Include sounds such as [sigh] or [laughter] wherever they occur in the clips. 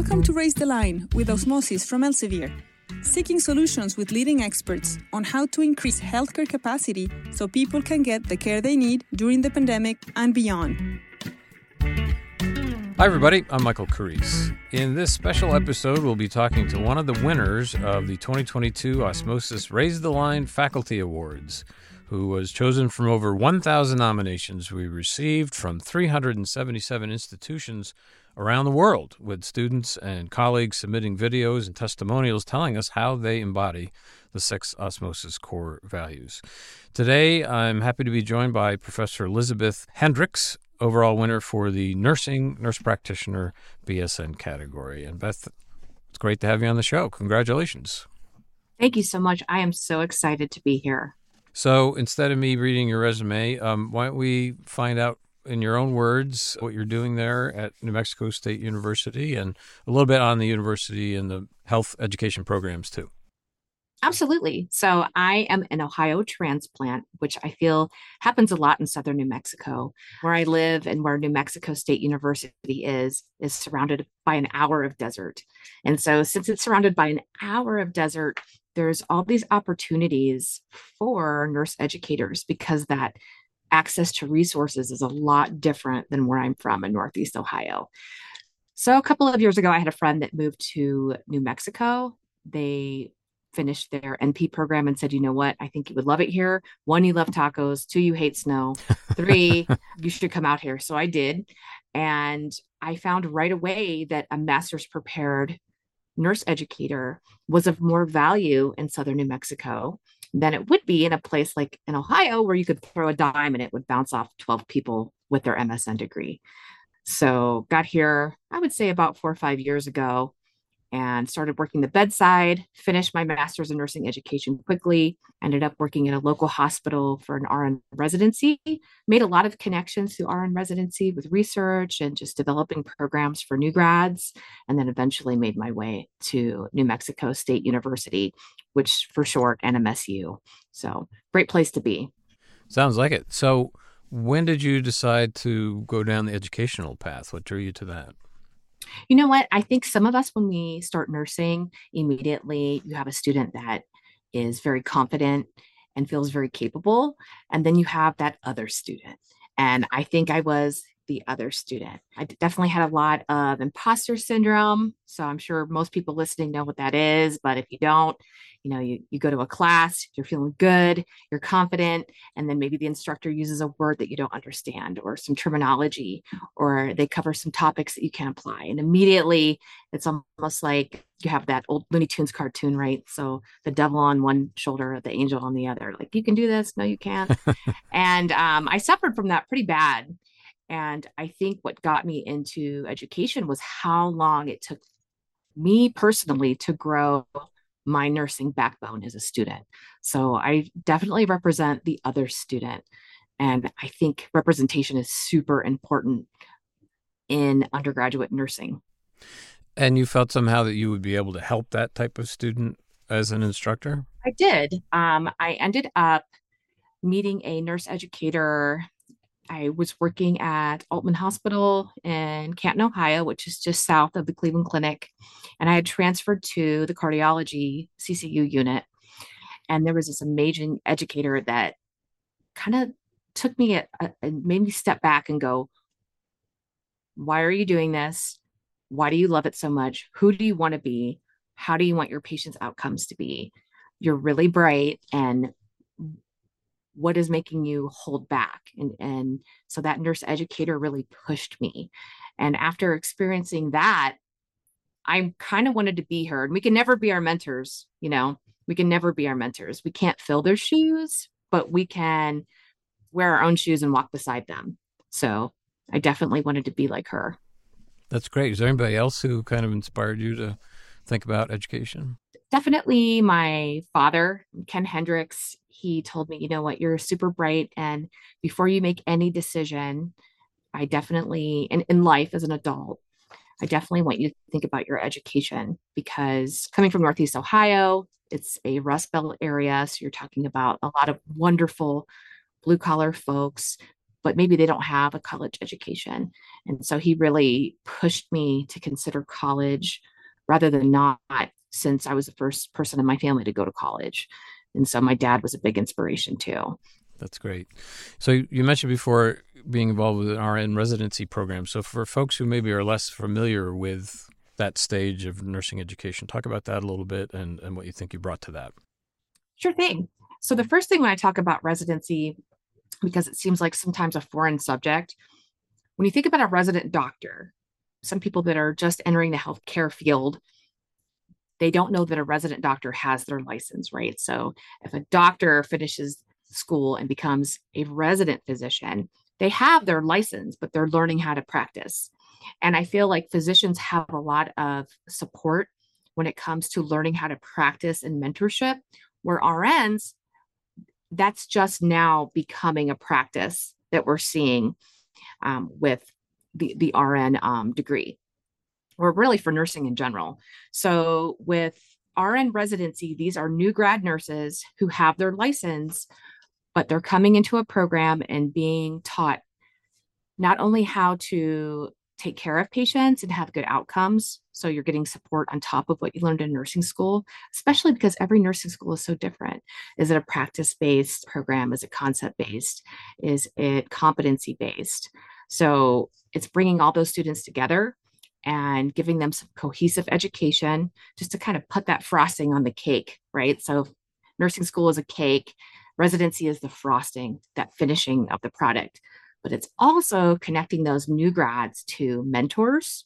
Welcome to Raise the Line with Osmosis from Elsevier, seeking solutions with leading experts on how to increase healthcare capacity so people can get the care they need during the pandemic and beyond. Hi, everybody. I'm Michael Carrese. In this special episode, we'll be talking to one of the winners of the 2022 Osmosis Raise the Line Faculty Awards, who was chosen from over 1,000 nominations we received from 377 institutions around the world, with students and colleagues submitting videos and testimonials telling us how they embody the six osmosis core values. Today, I'm happy to be joined by Professor Elizabeth Hendricks, overall winner for the nursing nurse practitioner BSN category. And Beth, it's great to have you on the show. Congratulations. Thank you so much. I am so excited to be here. So instead of me reading your resume, um, why don't we find out in your own words what you're doing there at New Mexico State University and a little bit on the university and the health education programs too. Absolutely. So I am an Ohio transplant, which I feel happens a lot in southern New Mexico. Where I live and where New Mexico State University is, is surrounded by an hour of desert. And so since it's surrounded by an hour of desert, there's all these opportunities for nurse educators because that access to resources is a lot different than where I'm from in Northeast Ohio. So, a couple of years ago, I had a friend that moved to New Mexico. They finished their NP program and said, you know what? I think you would love it here. One, you love tacos. Two, you hate snow. [laughs] Three, you should come out here. So I did. And I found right away that a master's prepared nurse educator was of more value in southern New Mexico than it would be in a place like in Ohio, where you could throw a dime and it would bounce off 12 people with their MSN degree. So, got here, I would say about four or five years ago, and started working the bedside, finished my master's in nursing education quickly, ended up working in a local hospital for an RN residency, made a lot of connections through RN residency with research and just developing programs for new grads, and then eventually made my way to New Mexico State University, which for short, NMSU. So great place to be. Sounds like it. So when did you decide to go down the educational path? What drew you to that? You know what? I think some of us, when we start nursing, immediately you have a student that is very confident and feels very capable. And then you have that other student. And I think I was the other student. I definitely had a lot of imposter syndrome. So I'm sure most people listening know what that is. But if you don't, you know, you, you go to a class, you're feeling good, you're confident, and then maybe the instructor uses a word that you don't understand or some terminology, or they cover some topics that you can't apply. And immediately it's almost like you have that old Looney Tunes cartoon, right? So the devil on one shoulder, the angel on the other. Like, you can do this. No, you can't. [laughs] and um, I suffered from that pretty bad. And I think what got me into education was how long it took me personally to grow my nursing backbone as a student. So I definitely represent the other student. And I think representation is super important in undergraduate nursing. And you felt somehow that you would be able to help that type of student as an instructor? I did. Um, I ended up meeting a nurse educator I was working at Aultman Hospital in Canton, Ohio, which is just south of the Cleveland Clinic. And I had transferred to the cardiology CCU unit. And there was this amazing educator that kind of took me and made me step back and go, Why are you doing this? Why do you love it so much? Who do you want to be? How do you want your patient's outcomes to be? You're really bright and what is making you hold back? And and so that nurse educator really pushed me. And after experiencing that i kind of wanted to be her. And we can never be our mentors you know? We can never be our mentors. We can't fill their shoes but we can wear our own shoes and walk beside them. So i definitely wanted to be like her. That's great. Is there anybody else who kind of inspired you to think about education definitely my father ken hendricks he told me, you know what, you're super bright. And before you make any decision, I definitely, and in life as an adult, I definitely want you to think about your education because coming from Northeast Ohio, it's a Rust Belt area. So you're talking about a lot of wonderful blue collar folks, but maybe they don't have a college education. And so he really pushed me to consider college rather than not, since I was the first person in my family to go to college. And so my dad was a big inspiration too. That's great. So you mentioned before being involved with an RN residency program. So for folks who maybe are less familiar with that stage of nursing education, talk about that a little bit and, and what you think you brought to that. Sure thing. So the first thing when I talk about residency, because it seems like sometimes a foreign subject, when you think about a resident doctor, some people that are just entering the healthcare field, they don't know that a resident doctor has their license, right? So if a doctor finishes school and becomes a resident physician, they have their license, but they're learning how to practice. And I feel like physicians have a lot of support when it comes to learning how to practice and mentorship, where RNs, that's just now becoming a practice that we're seeing um, with the, the RN um, degree, or really for nursing in general. So with RN residency, these are new grad nurses who have their license, but they're coming into a program and being taught not only how to take care of patients and have good outcomes. So you're getting support on top of what you learned in nursing school, especially because every nursing school is so different. Is it a practice based program? Is it concept based? Is it competency based? So it's bringing all those students together and giving them some cohesive education just to kind of put that frosting on the cake, right? So nursing school is a cake Residency is the frosting, that finishing of the product, but it's also connecting those new grads to mentors.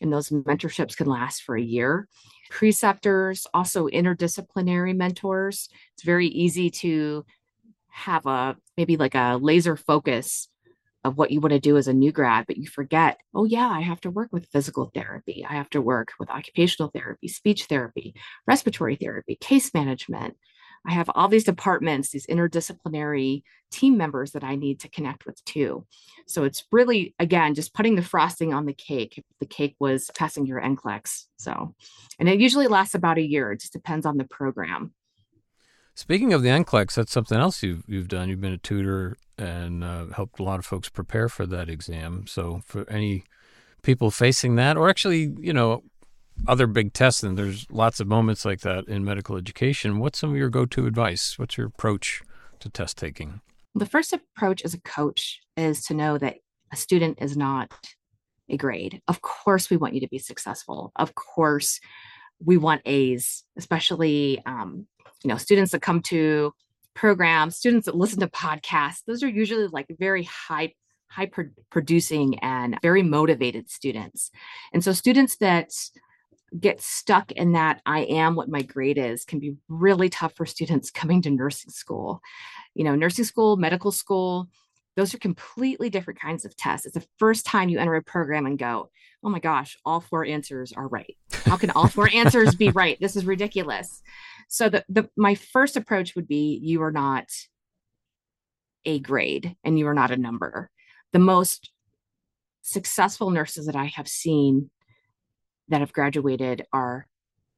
And those mentorships can last for a year. Preceptors, also interdisciplinary mentors. It's very easy to have a maybe like a laser focus of what you want to do as a new grad, but you forget, oh, yeah, I have to work with physical therapy. I have to work with occupational therapy, speech therapy, respiratory therapy, case management, I have all these departments, these interdisciplinary team members that I need to connect with too. So it's really, again, just putting the frosting on the cake the cake was passing your NCLEX. So, and it usually lasts about a year. It just depends on the program. Speaking of the NCLEX, that's something else you've, you've done. You've been a tutor and uh, helped a lot of folks prepare for that exam. So, for any people facing that, or actually, you know, other big tests, and there's lots of moments like that in medical education. What's some of your go to advice? What's your approach to test taking? The first approach as a coach is to know that a student is not a grade. Of course, we want you to be successful. Of course, we want A's, especially um, you know students that come to programs, students that listen to podcasts. Those are usually like very high high producing and very motivated students. And so students that get stuck in that I am what my grade is can be really tough for students coming to nursing school. You know, nursing school, medical school, those are completely different kinds of tests. It's the first time you enter a program and go, oh my gosh, all four answers are right. How can all four answers be right? This is ridiculous. So the, the my first approach would be you are not a grade and you are not a number. The most successful nurses that I have seen that have graduated are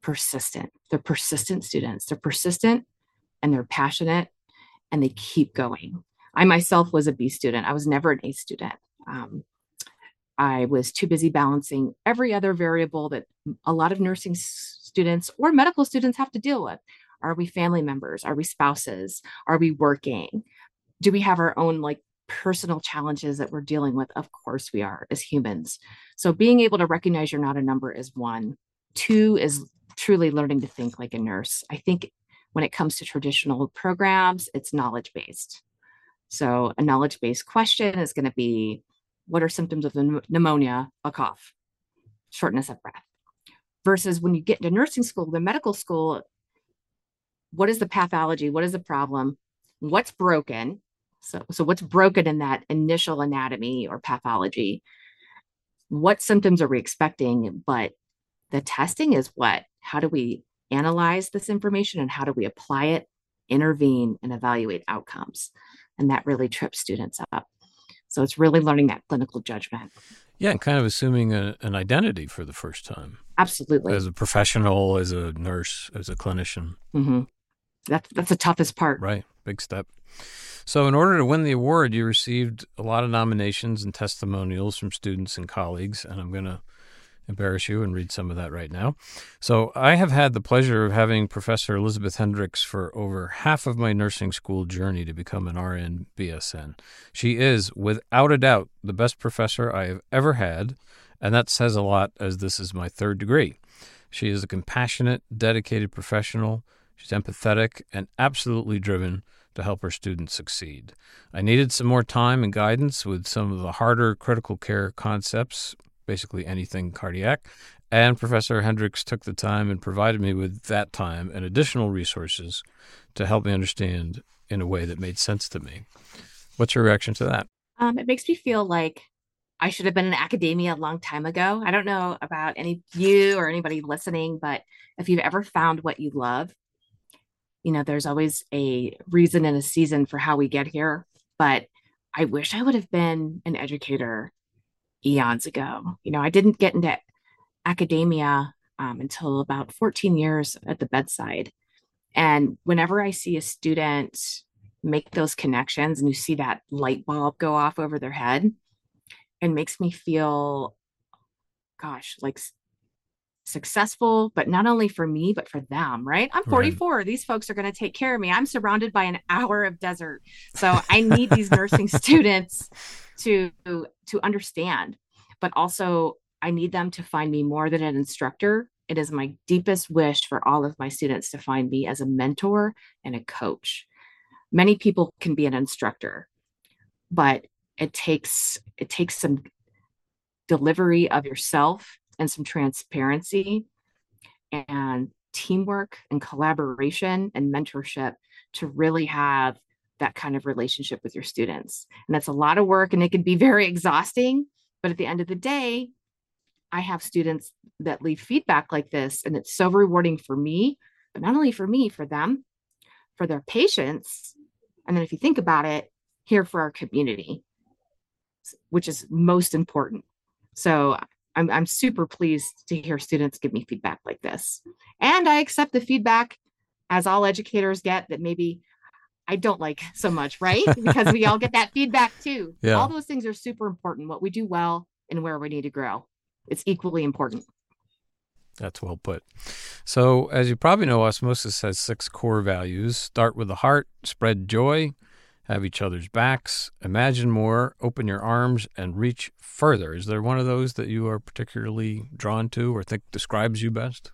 persistent. They're persistent students. They're persistent and they're passionate and they keep going. I myself was a B student. I was never an A student. Um, I was too busy balancing every other variable that a lot of nursing students or medical students have to deal with. Are we family members? Are we spouses? Are we working? Do we have our own like personal challenges that we're dealing with? Of course, we are as humans. So, being able to recognize you're not a number is one. Two is truly learning to think like a nurse. I think when it comes to traditional programs, it's knowledge based. So, a knowledge based question is going to be what are symptoms of pneumonia? A cough, shortness of breath. Versus when you get into nursing school, the medical school, what is the pathology? What is the problem? What's broken? So, so what's broken in that initial anatomy or pathology? What symptoms are we expecting? But the testing is what? How do we analyze this information and how do we apply it, intervene, and evaluate outcomes? And that really trips students up. So it's really learning that clinical judgment. Yeah, and kind of assuming a, an identity for the first time. Absolutely. As a professional, as a nurse, as a clinician. Mm-hmm. That's that's the toughest part. Right. Big step. So, in order to win the award, you received a lot of nominations and testimonials from students and colleagues, and I'm going to embarrass you and read some of that right now. So, I have had the pleasure of having Professor Elizabeth Hendricks for over half of my nursing school journey to become an RN BSN. She is, without a doubt, the best professor I have ever had, and that says a lot as this is my third degree. She is a compassionate, dedicated professional. She's empathetic and absolutely driven to help her students succeed. I needed some more time and guidance with some of the harder critical care concepts basically anything cardiac. And Professor Hendricks took the time and provided me with that time and additional resources to help me understand in a way that made sense to me. What's your reaction to that? Um, it makes me feel like I should have been in academia a long time ago. I don't know about any of you or anybody listening, but if you've ever found what you love, you know, there's always a reason and a season for how we get here. But I wish I would have been an educator eons ago. You know, I didn't get into academia um, until about 14 years at the bedside. And whenever I see a student make those connections and you see that light bulb go off over their head, it makes me feel, gosh, like successful, but not only for me, but for them, right? I'm 44. Right. These folks are going to take care of me. I'm surrounded by an hour of desert. So I need these nursing [laughs] students to to understand but also i need them to find me more than an instructor. It is my deepest wish for all of my students to find me as a mentor and a coach. Many people can be an instructor but it takes it takes some delivery of yourself and some transparency and teamwork and collaboration and mentorship to really have that kind of relationship with your students. And that's a lot of work and it can be very exhausting. But at the end of the day, I have students that leave feedback like this, and it's so rewarding for me, but not only for me, for them, for their patients. And then if you think about it, here for our community, which is most important. So I'm, I'm super pleased to hear students give me feedback like this. And I accept the feedback as all educators get that maybe I don't like so much, right? Because we all get that feedback too. [laughs] Yeah. All those things are super important. What we do well and where we need to grow. It's equally important. That's well put. So, as you probably know, osmosis has six core values start with the heart, spread joy, have each other's backs, imagine more, open your arms, and reach further. Is there one of those that you are particularly drawn to or think describes you best?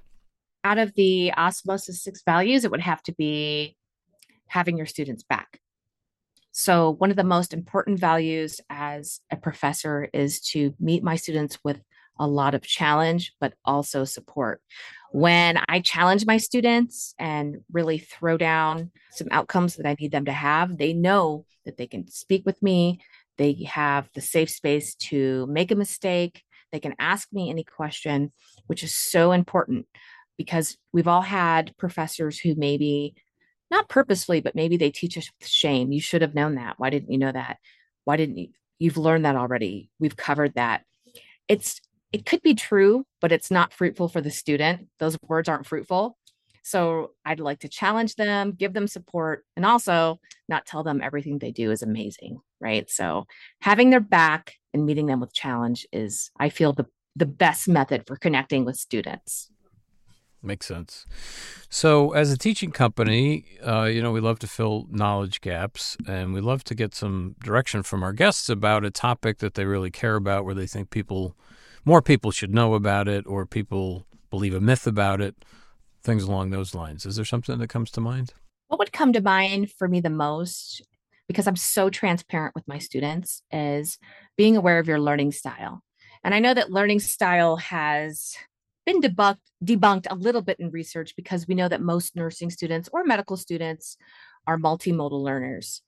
Out of the osmosis six values, it would have to be having your students back. So, one of the most important values as a professor is to meet my students with a lot of challenge, but also support. When I challenge my students and really throw down some outcomes that I need them to have, they know that they can speak with me. They have the safe space to make a mistake. They can ask me any question, which is so important because we've all had professors who maybe not purposefully, but maybe they teach us shame. You should have known that. Why didn't you know that? Why didn't you? You've learned that already. We've covered that. It's it could be true, but it's not fruitful for the student. Those words aren't fruitful. So I'd like to challenge them, give them support, and also not tell them everything they do is amazing, right? So having their back and meeting them with challenge is, I feel, the the best method for connecting with students. Makes sense. So, as a teaching company, uh, you know, we love to fill knowledge gaps and we love to get some direction from our guests about a topic that they really care about, where they think people, more people should know about it, or people believe a myth about it, things along those lines. Is there something that comes to mind? What would come to mind for me the most, because I'm so transparent with my students, is being aware of your learning style. And I know that learning style has been debunked debunked a little bit in research because we know that most nursing students or medical students are multimodal learners.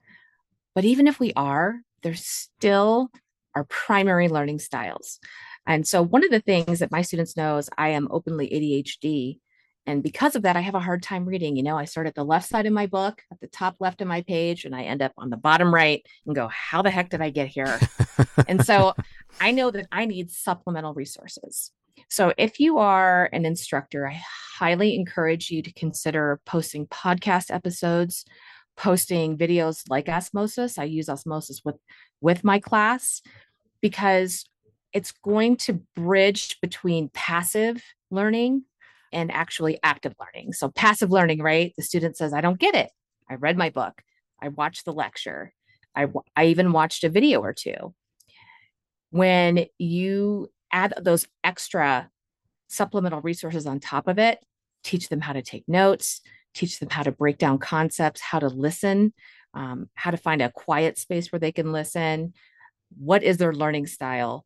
But even if we are, they're still our primary learning styles. And so one of the things that my students know is I am openly ADHD. And because of that, I have a hard time reading. You know, I start at the left side of my book, at the top left of my page, and I end up on the bottom right and go, How the heck did I get here? [laughs] and so I know that I need supplemental resources. So, if you are an instructor, I highly encourage you to consider posting podcast episodes posting videos like osmosis. I use osmosis with with my class because it's going to bridge between passive learning and actually active learning. So passive learning right? The student says i don't get it. I read my book. I watched the lecture. I, I even watched a video or two. When you add those extra supplemental resources on top of it teach them how to take notes teach them how to break down concepts, how to listen, um, how to find a quiet space where they can listen. What is their learning style?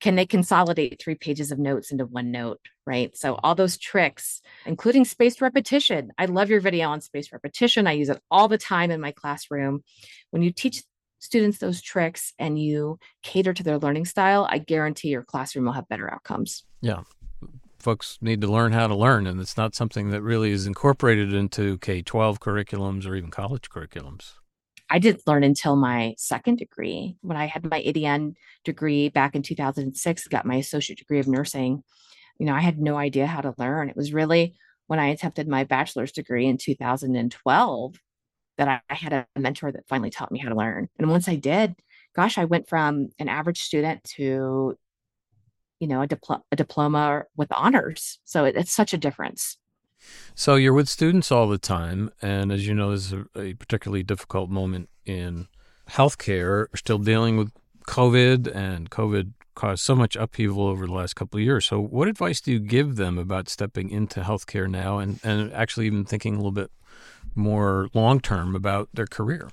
Can they consolidate three pages of notes into one note? Right. So, all those tricks, including spaced repetition. I love your video on spaced repetition. I use it all the time in my classroom. When you teach students those tricks and you cater to their learning style, I guarantee your classroom will have better outcomes. Yeah folks need to learn how to learn, and it's not something that really is incorporated into K 12 curriculums or even college curriculums. I didn't learn until my second degree. When I had my ADN degree back in 2006, got my associate degree of nursing, you know, I had no idea how to learn. It was really when I attempted my bachelor's degree in 2012 that I, I had a mentor that finally taught me how to learn. And once I did, gosh, I went from an average student to you know a, diplo- a diploma with honors. So it, it's such a difference. So you're with students all the time. And as you know this is a, a particularly difficult moment in healthcare. We're still dealing with covid and covid caused so much upheaval over the last couple of years. So what advice do you give them about stepping into healthcare now and, and actually even thinking a little bit more long term about their career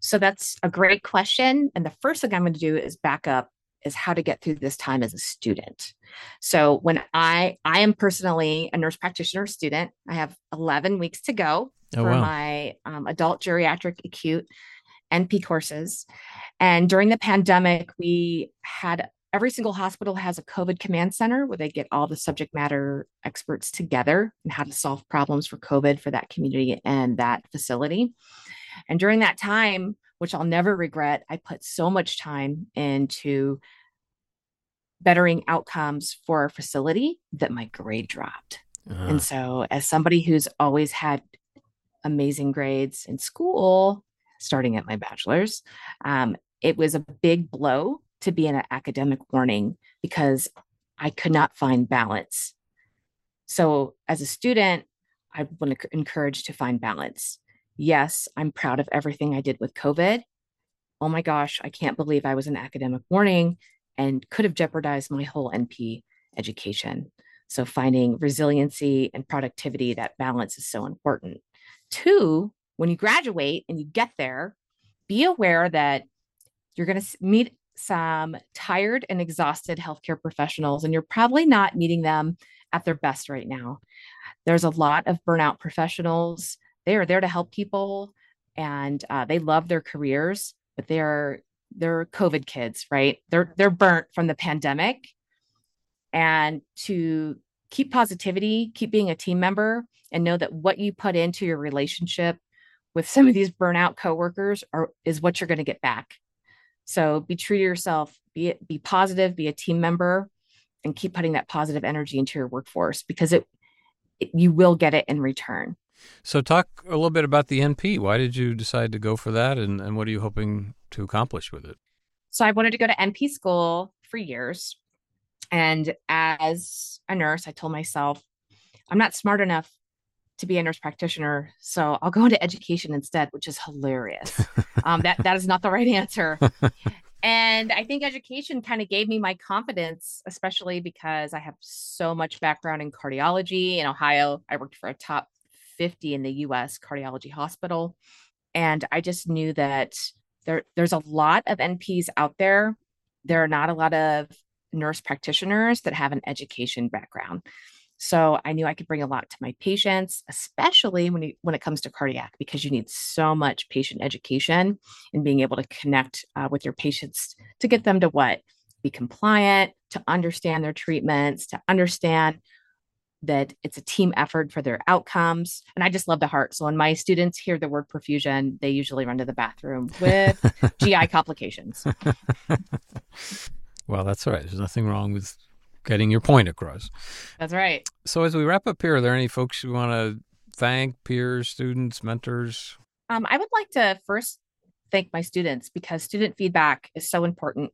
so that's a great question and the first thing i'm going to do is back up is how to get through this time as a student. So when I I am personally a nurse practitioner student, I have 11 weeks to go oh, for wow. my um, adult geriatric acute NP courses. And during the pandemic, we had every single hospital has a COVID command center where they get all the subject matter experts together and how to solve problems for COVID for that community and that facility. And during that time, which I'll never regret. I put so much time into bettering outcomes for our facility that my grade dropped. Uh-huh. And so, as somebody who's always had amazing grades in school, starting at my bachelor's, um, it was a big blow to be in an academic warning because I could not find balance. So, as a student, I want to encourage to find balance yes, I'm proud of everything I did with COVID. Oh my gosh, I can't believe I was an academic warning and could have jeopardized my whole NP education. So, finding resiliency and productivity, that balance is so important. Two, when you graduate and you get there, be aware that you're going to meet some tired and exhausted healthcare professionals, and you're probably not meeting them at their best right now. There's a lot of burnout professionals they are there to help people and uh, they love their careers, but they're they're COVID kids, right? They're they're burnt from the pandemic. And to keep positivity, keep being a team member, and know that what you put into your relationship with some of these burnout coworkers are is what you're going to get back. So be true to yourself, be be positive, be a team member, and keep putting that positive energy into your workforce because it, it you will get it in return. So, talk a little bit about the NP. Why did you decide to go for that, and, and what are you hoping to accomplish with it? So, I wanted to go to NP school for years. And as a nurse, I told myself, I'm not smart enough to be a nurse practitioner, so I'll go into education instead, which is hilarious. um, that that is not the right answer. and I think education kind of gave me my confidence, especially because I have so much background in cardiology. In Ohio, I worked for a top 50 in the US cardiology hospital. And I just knew that there, there's a lot of NPs out there. There are not a lot of nurse practitioners that have an education background. So I knew I could bring a lot to my patients, especially when you, when it comes to cardiac, because you need so much patient education and being able to connect uh, with your patients to get them to what be compliant, to understand their treatments, to understand that it's a team effort for their outcomes. And I just love the heart. So when my students hear the word perfusion, they usually run to the bathroom with GI [laughs] complications. well, that's all right. There's nothing wrong with getting your point across. That's right. So as we wrap up here, are there any folks you want to thank, peers, students, mentors? Um, I would like to first thank my students because student feedback is so important.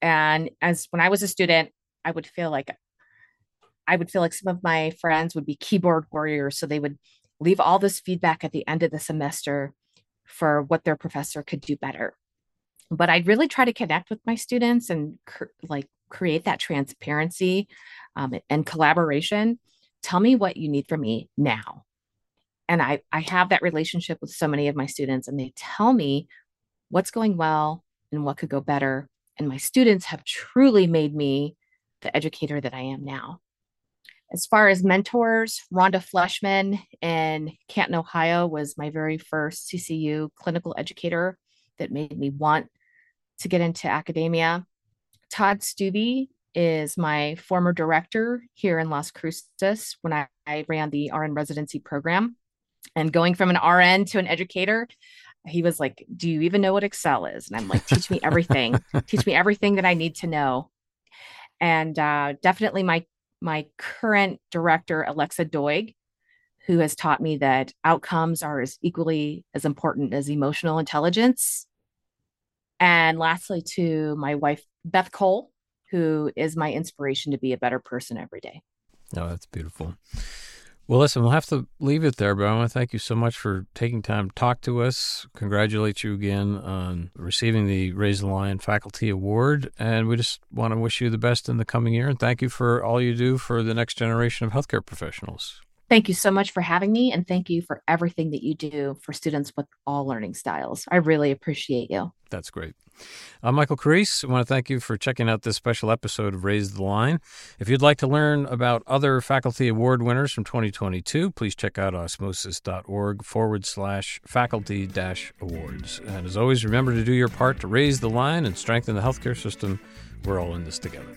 And as when I was a student, I would feel like I would feel like some of my friends would be keyboard warriors. So they would leave all this feedback at the end of the semester for what their professor could do better. But I'd really try to connect with my students and like create that transparency um, and collaboration. Tell me what you need from me now. And I, I have that relationship with so many of my students, and they tell me what's going well and what could go better. And my students have truly made me the educator that I am now. As far as mentors, Rhonda Fleshman in Canton, Ohio was my very first CCU clinical educator that made me want to get into academia. Todd Stubbe is my former director here in Las Cruces when I, I ran the RN residency program. And going from an RN to an educator, he was like, Do you even know what Excel is? And I'm like, Teach me everything. Teach me everything that I need to know. And uh, definitely my my current director, Alexa Doig, who has taught me that outcomes are as equally as important as emotional intelligence. And lastly, to my wife, Beth Cole, who is my inspiration to be a better person every day. Oh, that's beautiful. Well, listen, we'll have to leave it there, but I want to thank you so much for taking time to talk to us. Congratulate you again on receiving the Raise the Line Faculty Award. And we just want to wish you the best in the coming year. And thank you for all you do for the next generation of healthcare professionals. Thank you so much for having me. And thank you for everything that you do for students with all learning styles. I really appreciate you. That's great. I'm Michael Carrese. I want to thank you for checking out this special episode of Raise the Line. If you'd like to learn about other faculty award winners from 2022, please check out osmosis.org forward slash faculty dash awards. And as always, remember to do your part to raise the line and strengthen the healthcare system. We're all in this together.